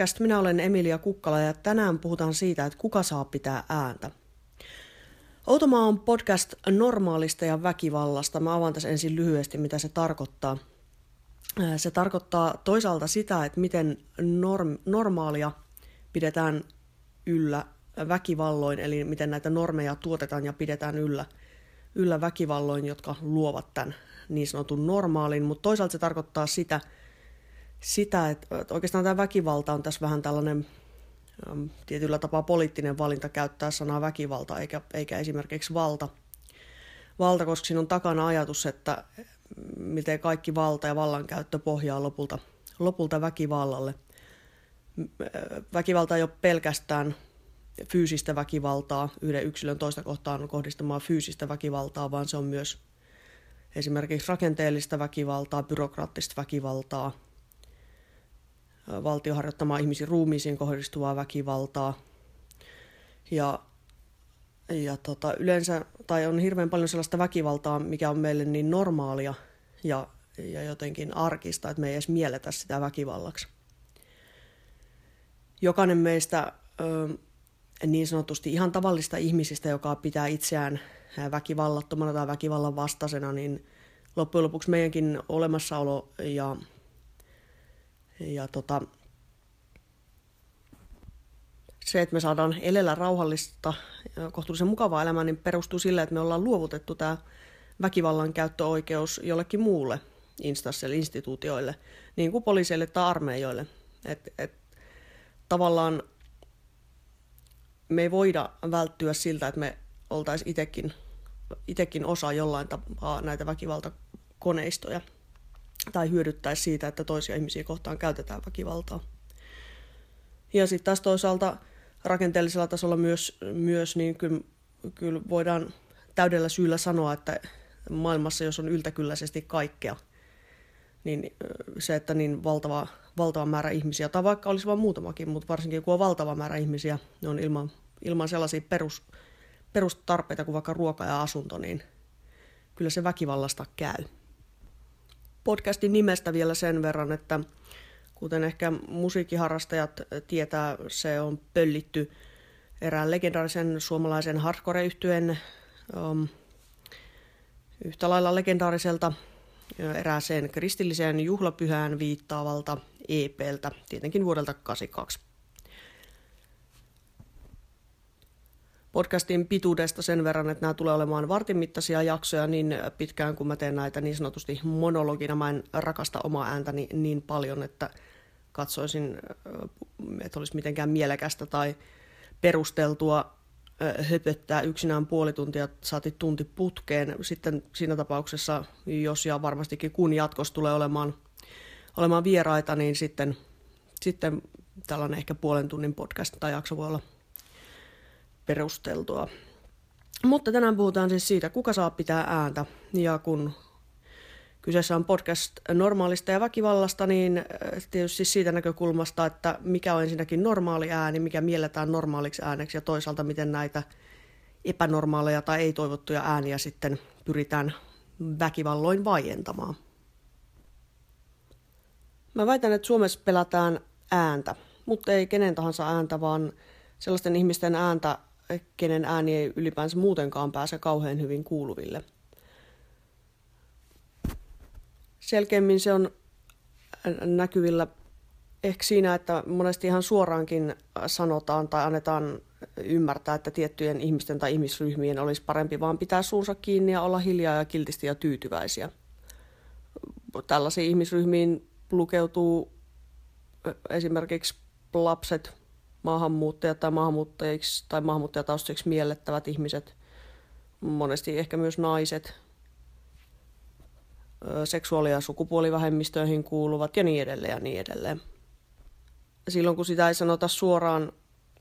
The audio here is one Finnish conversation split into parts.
podcast. Minä olen Emilia Kukkala ja tänään puhutaan siitä, että kuka saa pitää ääntä. Outomaa on podcast normaalista ja väkivallasta. Mä avaan tässä ensin lyhyesti, mitä se tarkoittaa. Se tarkoittaa toisaalta sitä, että miten norm, normaalia pidetään yllä väkivalloin, eli miten näitä normeja tuotetaan ja pidetään yllä, yllä väkivalloin, jotka luovat tämän niin sanotun normaalin, mutta toisaalta se tarkoittaa sitä, sitä, että oikeastaan tämä väkivalta on tässä vähän tällainen tietyllä tapaa poliittinen valinta käyttää sanaa väkivalta eikä, eikä esimerkiksi valta. Valta, koska siinä on takana ajatus, että miten kaikki valta ja vallankäyttö pohjaa lopulta, lopulta väkivallalle. Väkivalta ei ole pelkästään fyysistä väkivaltaa, yhden yksilön toista kohtaan kohdistamaan fyysistä väkivaltaa, vaan se on myös esimerkiksi rakenteellista väkivaltaa, byrokraattista väkivaltaa, valtio harjoittamaa ihmisiin ruumiisiin kohdistuvaa väkivaltaa. Ja, ja tota, yleensä, tai on hirveän paljon sellaista väkivaltaa, mikä on meille niin normaalia ja, ja jotenkin arkista, että me ei edes mielletä sitä väkivallaksi. Jokainen meistä ö, niin sanotusti ihan tavallista ihmisistä, joka pitää itseään väkivallattomana tai väkivallan vastaisena, niin loppujen lopuksi meidänkin olemassaolo ja, ja tota, se, että me saadaan elellä rauhallista kohtuullisen mukavaa elämää, niin perustuu sille, että me ollaan luovutettu tämä väkivallan käyttöoikeus jollekin muulle instanssille, instituutioille, niin kuin poliiseille tai armeijoille. Et, et, tavallaan me ei voida välttyä siltä, että me oltaisiin itsekin, itsekin osa jollain tapaa näitä väkivaltakoneistoja tai hyödyttäisi siitä, että toisia ihmisiä kohtaan käytetään väkivaltaa. Ja sitten taas toisaalta rakenteellisella tasolla myös, myös niin kyllä, kyllä voidaan täydellä syyllä sanoa, että maailmassa, jos on yltäkylläisesti kaikkea, niin se, että niin valtava, valtava määrä ihmisiä, tai vaikka olisi vain muutamakin, mutta varsinkin kun on valtava määrä ihmisiä, ne on ilman, ilman sellaisia perus, perustarpeita kuin vaikka ruoka ja asunto, niin kyllä se väkivallasta käy. Podcastin nimestä vielä sen verran, että kuten ehkä musiikkiharrastajat tietää, se on pöllitty erään legendaarisen suomalaisen hardcore yhtyen um, yhtä lailla legendaariselta erääseen kristilliseen juhlapyhään viittaavalta EPltä, tietenkin vuodelta 1982. podcastin pituudesta sen verran, että nämä tulee olemaan vartin mittaisia jaksoja niin pitkään, kun mä teen näitä niin sanotusti monologina. Mä en rakasta omaa ääntäni niin paljon, että katsoisin, että olisi mitenkään mielekästä tai perusteltua höpöttää yksinään puoli tuntia, saati tunti putkeen. Sitten siinä tapauksessa, jos ja varmastikin kun jatkossa tulee olemaan, olemaan vieraita, niin sitten, sitten tällainen ehkä puolen tunnin podcast tai jakso voi olla perusteltua. Mutta tänään puhutaan siis siitä, kuka saa pitää ääntä. Ja kun kyseessä on podcast normaalista ja väkivallasta, niin äh, tietysti siitä näkökulmasta, että mikä on ensinnäkin normaali ääni, mikä mielletään normaaliksi ääneksi ja toisaalta miten näitä epänormaaleja tai ei-toivottuja ääniä sitten pyritään väkivalloin vaientamaan. Mä väitän, että Suomessa pelätään ääntä, mutta ei kenen tahansa ääntä, vaan sellaisten ihmisten ääntä, kenen ääni ei ylipäänsä muutenkaan pääse kauhean hyvin kuuluville. Selkeämmin se on näkyvillä ehkä siinä, että monesti ihan suoraankin sanotaan tai annetaan ymmärtää, että tiettyjen ihmisten tai ihmisryhmien olisi parempi vaan pitää suunsa kiinni ja olla hiljaa ja kiltisti ja tyytyväisiä. Tällaisiin ihmisryhmiin lukeutuu esimerkiksi lapset, maahanmuuttajat tai maahanmuuttajiksi tai maahanmuuttajataustaisiksi miellettävät ihmiset, monesti ehkä myös naiset, seksuaali- ja sukupuolivähemmistöihin kuuluvat ja niin edelleen ja niin edelleen. Silloin kun sitä ei sanota suoraan,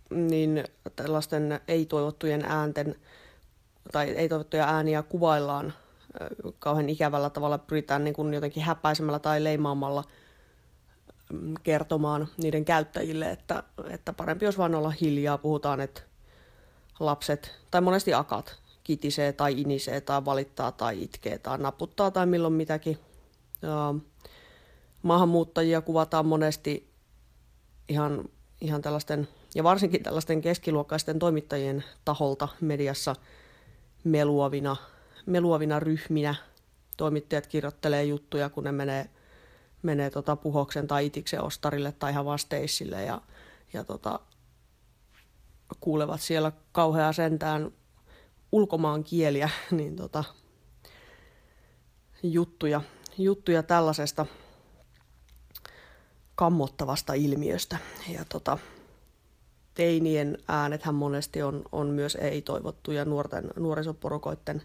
niin tällaisten ei-toivottujen äänten tai ei-toivottuja ääniä kuvaillaan kauhean ikävällä tavalla, pyritään niin kuin jotenkin häpäisemällä tai leimaamalla – kertomaan niiden käyttäjille, että, että parempi olisi vain olla hiljaa. Puhutaan, että lapset tai monesti akat kitisee tai inisee tai valittaa tai itkee tai naputtaa tai milloin mitäkin. Maahanmuuttajia kuvataan monesti ihan, ihan tällaisten, ja varsinkin tällaisten keskiluokkaisten toimittajien taholta mediassa meluavina, meluavina ryhminä. Toimittajat kirjoittelee juttuja, kun ne menee, menee tota puhoksen tai itiksen ostarille tai ihan vasteissille ja, ja tota, kuulevat siellä kauheaa sentään ulkomaan kieliä, niin tota, juttuja, juttuja tällaisesta kammottavasta ilmiöstä. Ja tota, teinien äänethän monesti on, on myös ei-toivottuja nuorten, nuorisoporukoiden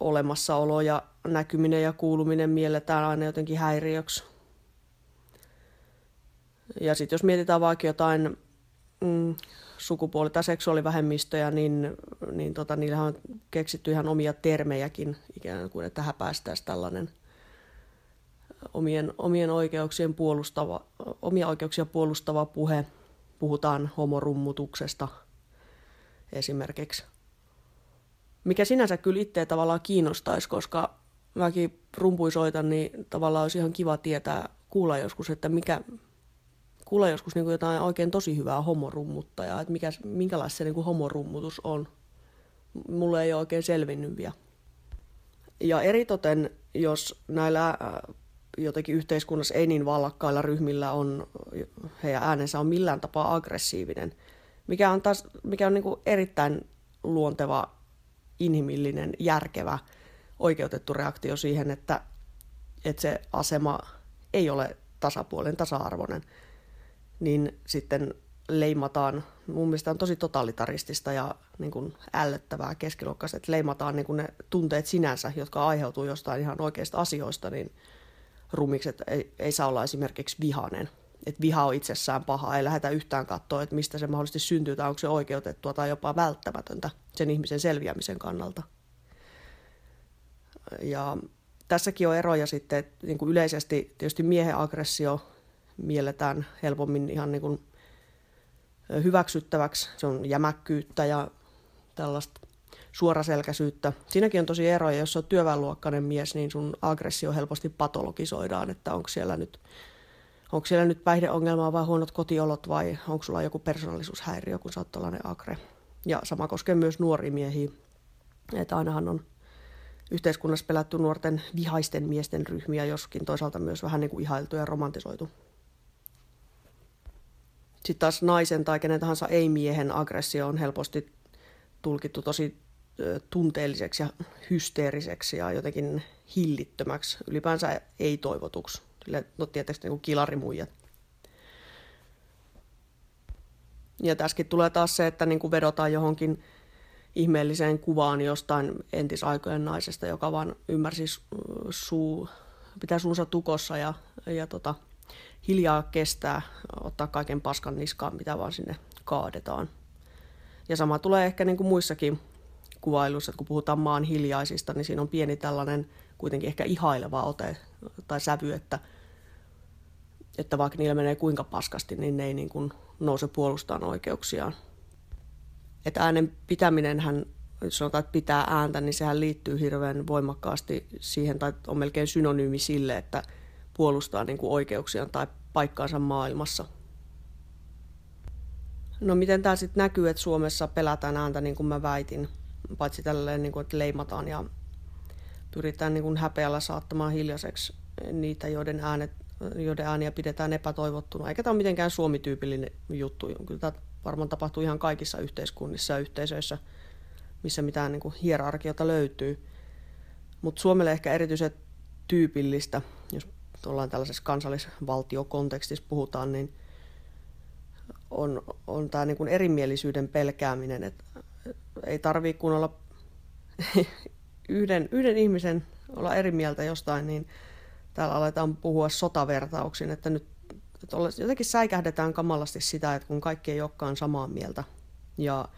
olemassaolo ja näkyminen ja kuuluminen mielletään aina jotenkin häiriöksi. Ja sitten jos mietitään vaikka jotain mm, sukupuoli- tai seksuaalivähemmistöjä, niin, niin tota, niillä on keksitty ihan omia termejäkin, ikään kuin että häpäistäisi tällainen omien, omien oikeuksien puolustava, omia oikeuksia puolustava puhe. Puhutaan homorummutuksesta esimerkiksi. Mikä sinänsä kyllä itseä tavallaan kiinnostaisi, koska mäkin rumpuisoitan, niin tavallaan olisi ihan kiva tietää, kuulla joskus, että mikä, kuulla joskus niin jotain oikein tosi hyvää homorummuttajaa, että mikä, minkälaista se niin homorummutus on. Mulle ei ole oikein selvinnyt vielä. Ja eritoten, jos näillä äh, jotenkin yhteiskunnassa ei niin vallakkailla ryhmillä on, heidän äänensä on millään tapaa aggressiivinen, mikä on, taas, mikä on niin erittäin luonteva, inhimillinen, järkevä, oikeutettu reaktio siihen, että, että se asema ei ole tasapuolinen, tasa-arvoinen niin sitten leimataan, mun mielestä on tosi totalitaristista ja niin kuin ällöttävää keskiluokkaista, että leimataan niin kuin ne tunteet sinänsä, jotka aiheutuu jostain ihan oikeista asioista, niin rumiksi, että ei, ei saa olla esimerkiksi vihainen. Että viha on itsessään paha, ei lähdetä yhtään katsoa, että mistä se mahdollisesti syntyy tai onko se oikeutettua tai jopa välttämätöntä sen ihmisen selviämisen kannalta. Ja tässäkin on eroja sitten, että niin kuin yleisesti tietysti miehen aggressio mielletään helpommin ihan niin kuin hyväksyttäväksi. Se on jämäkkyyttä ja tällaista suoraselkäisyyttä. Siinäkin on tosi eroja, jos on työväenluokkainen mies, niin sun aggressio helposti patologisoidaan, että onko siellä nyt, onko siellä nyt päihdeongelmaa vai huonot kotiolot vai onko sulla joku persoonallisuushäiriö, kun sä oot tällainen agre. Ja sama koskee myös nuoria miehiä. Että ainahan on yhteiskunnassa pelätty nuorten vihaisten miesten ryhmiä, joskin toisaalta myös vähän niin kuin ihailtu ja romantisoitu. Sitten taas naisen tai kenen tahansa ei-miehen aggressio on helposti tulkittu tosi tunteelliseksi ja hysteeriseksi ja jotenkin hillittömäksi, ylipäänsä ei-toivotuksi. Sille, no tietysti niin kilarimuijat. Ja tässäkin tulee taas se, että niin kuin vedotaan johonkin ihmeelliseen kuvaan jostain entisaikojen naisesta, joka vaan ymmärsi suu, pitää suunsa tukossa ja, ja tota, hiljaa kestää, ottaa kaiken paskan niskaan, mitä vaan sinne kaadetaan. Ja sama tulee ehkä niin kuin muissakin kuvailuissa, että kun puhutaan maan hiljaisista, niin siinä on pieni tällainen kuitenkin ehkä ihaileva ote tai sävy, että, että vaikka niillä menee kuinka paskasti, niin ne ei niin kuin nouse puolustaan oikeuksiaan. Että äänen pitäminen hän sanotaan, että pitää ääntä, niin sehän liittyy hirveän voimakkaasti siihen, tai on melkein synonyymi sille, että puolustaa niin kuin oikeuksiaan tai paikkaansa maailmassa. No miten tämä sitten näkyy, että Suomessa pelätään ääntä, niin kuin mä väitin, paitsi tälleen, niin kuin, että leimataan ja pyritään niin kuin häpeällä saattamaan hiljaiseksi niitä, joiden, äänet, joiden ääniä pidetään epätoivottuna. Eikä tämä ole mitenkään suomityypillinen juttu. Kyllä tämä varmaan tapahtuu ihan kaikissa yhteiskunnissa ja yhteisöissä, missä mitään niin kuin hierarkiota löytyy. Mutta Suomelle ehkä erityisen tyypillistä, jos ollaan tällaisessa kansallisvaltiokontekstissa puhutaan, niin on, on tämä niin kuin erimielisyyden pelkääminen, että ei tarvitse kun olla yhden, yhden ihmisen olla eri mieltä jostain, niin täällä aletaan puhua sotavertauksin, että nyt että jotenkin säikähdetään kamalasti sitä, että kun kaikki ei olekaan samaa mieltä. Ja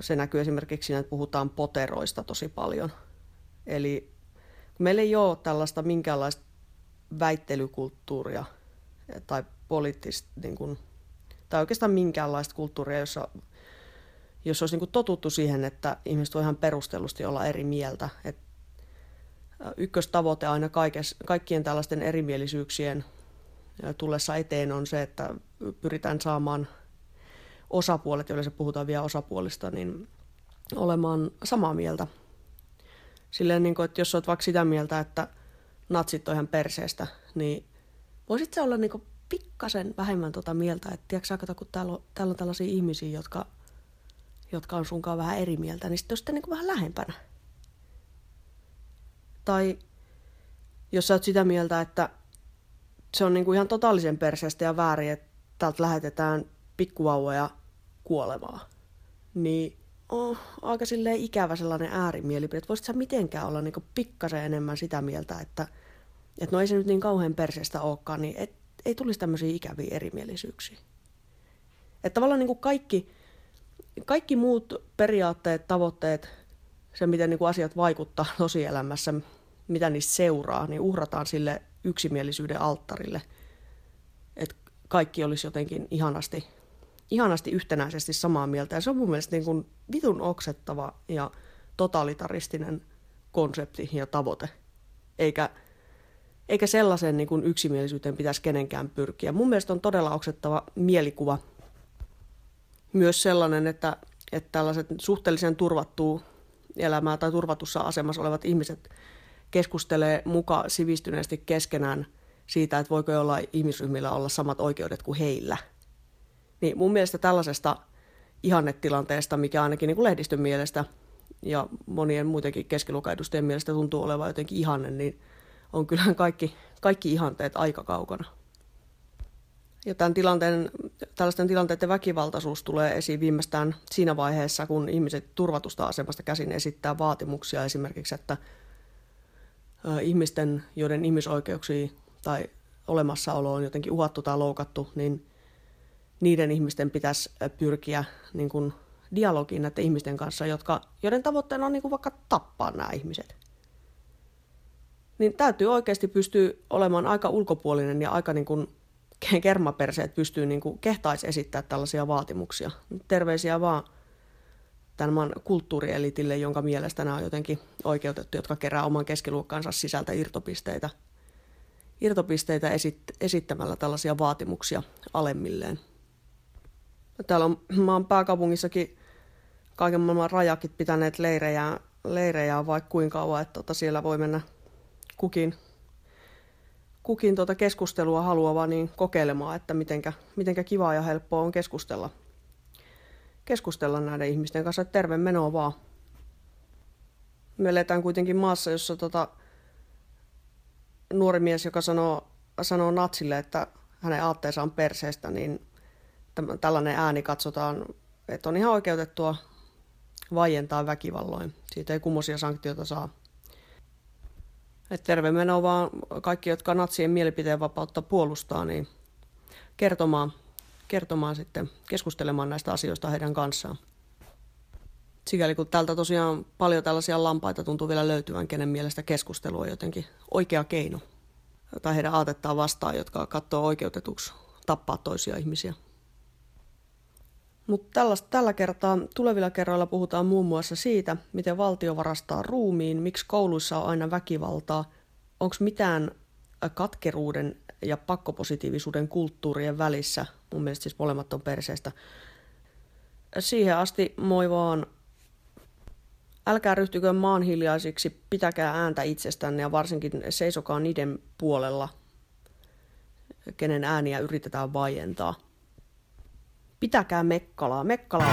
se näkyy esimerkiksi siinä, että puhutaan poteroista tosi paljon. Eli meillä ei ole tällaista minkäänlaista väittelykulttuuria tai poliittista, niin kuin, tai oikeastaan minkäänlaista kulttuuria, jossa, jossa olisi niin kuin totuttu siihen, että ihmiset voi ihan perustellusti olla eri mieltä. Et ykköstavoite aina kaikes, kaikkien tällaisten erimielisyyksien tullessa eteen on se, että pyritään saamaan osapuolet, se puhutaan vielä osapuolista, niin olemaan samaa mieltä. Silleen, niin kuin, että jos olet vaikka sitä mieltä, että natsit on ihan perseestä, niin voisit sä olla niin kuin pikkasen vähemmän tuota mieltä, että tiedätkö kun täällä on, täällä on tällaisia ihmisiä, jotka, jotka on sunkaan vähän eri mieltä, niin sitten sitten niin vähän lähempänä. Tai jos sä oot sitä mieltä, että se on niin kuin ihan totaalisen perseestä ja väärin, että täältä lähetetään pikkuvauvoja kuolemaan, niin on aika silleen ikävä sellainen äärimielipide. Voisit sä mitenkään olla niin pikkasen enemmän sitä mieltä, että, että no ei se nyt niin kauhean perseestä olekaan, niin et, ei tulisi tämmöisiä ikäviä erimielisyyksiä. Että tavallaan niin kuin kaikki, kaikki muut periaatteet, tavoitteet, se miten niin kuin asiat vaikuttaa tosielämässä, mitä niistä seuraa, niin uhrataan sille yksimielisyyden alttarille. Että kaikki olisi jotenkin ihanasti, ihanasti yhtenäisesti samaa mieltä. Ja se on mun mielestä niin kuin vitun oksettava ja totalitaristinen konsepti ja tavoite. Eikä, eikä sellaisen niin kuin yksimielisyyteen pitäisi kenenkään pyrkiä. Mun mielestä on todella oksettava mielikuva myös sellainen, että, että tällaiset suhteellisen turvattuu elämää tai turvatussa asemassa olevat ihmiset keskustelee muka sivistyneesti keskenään siitä, että voiko olla ihmisryhmillä olla samat oikeudet kuin heillä. Niin mun mielestä tällaisesta ihannetilanteesta, mikä ainakin niin kuin lehdistön mielestä ja monien muidenkin keskilukaedustajien mielestä tuntuu olevan jotenkin ihanne, niin on kyllä kaikki, kaikki ihanteet aika kaukana. Ja tämän tilanteen, tällaisten tilanteiden väkivaltaisuus tulee esiin viimeistään siinä vaiheessa, kun ihmiset turvatusta asemasta käsin esittää vaatimuksia esimerkiksi, että ihmisten, joiden ihmisoikeuksia tai olemassaolo on jotenkin uhattu tai loukattu, niin niiden ihmisten pitäisi pyrkiä niin kuin dialogiin näiden ihmisten kanssa, jotka, joiden tavoitteena on niin kuin vaikka tappaa nämä ihmiset. Niin täytyy oikeasti pystyä olemaan aika ulkopuolinen ja aika niin kuin kermaperseet pystyy niin kuin kehtaisi esittää tällaisia vaatimuksia. Terveisiä vaan tämän maan kulttuurielitille, jonka mielestä nämä on jotenkin oikeutettu, jotka kerää oman keskiluokkansa sisältä irtopisteitä, irtopisteitä esit, esittämällä tällaisia vaatimuksia alemmilleen. Täällä on maan pääkaupungissakin kaiken maailman rajakit pitäneet leirejä, leirejä vaikka kuinka kauan, että tota siellä voi mennä kukin, kukin tuota keskustelua haluava niin kokeilemaan, että mitenkä, mitenkä kivaa ja helppoa on keskustella keskustella näiden ihmisten kanssa, että terve menoa vaan. Me eletään kuitenkin maassa, jossa tota, nuori mies, joka sanoo, sanoo natsille, että hänen aatteensa on perseestä, niin tällainen ääni katsotaan, että on ihan oikeutettua vaientaa väkivalloin. Siitä ei kummosia sanktioita saa. Et terve meno vaan kaikki, jotka natsien mielipiteen vapautta puolustaa, niin kertomaan kertomaan sitten, keskustelemaan näistä asioista heidän kanssaan. Sikäli kun täältä tosiaan paljon tällaisia lampaita tuntuu vielä löytyvän, kenen mielestä keskustelu on jotenkin oikea keino. Tai heidän aatettaan vastaan, jotka katsoo oikeutetuksi tappaa toisia ihmisiä. Mutta tällä kertaa, tulevilla kerroilla puhutaan muun muassa siitä, miten valtio varastaa ruumiin, miksi kouluissa on aina väkivaltaa, onko mitään katkeruuden ja pakkopositiivisuuden kulttuurien välissä. Mun mielestä siis molemmat on perseestä. Siihen asti moi vaan. Älkää ryhtykö maan hiljaisiksi, pitäkää ääntä itsestänne ja varsinkin seisokaa niiden puolella, kenen ääniä yritetään vaientaa. Pitäkää Mekkalaa. Mekkala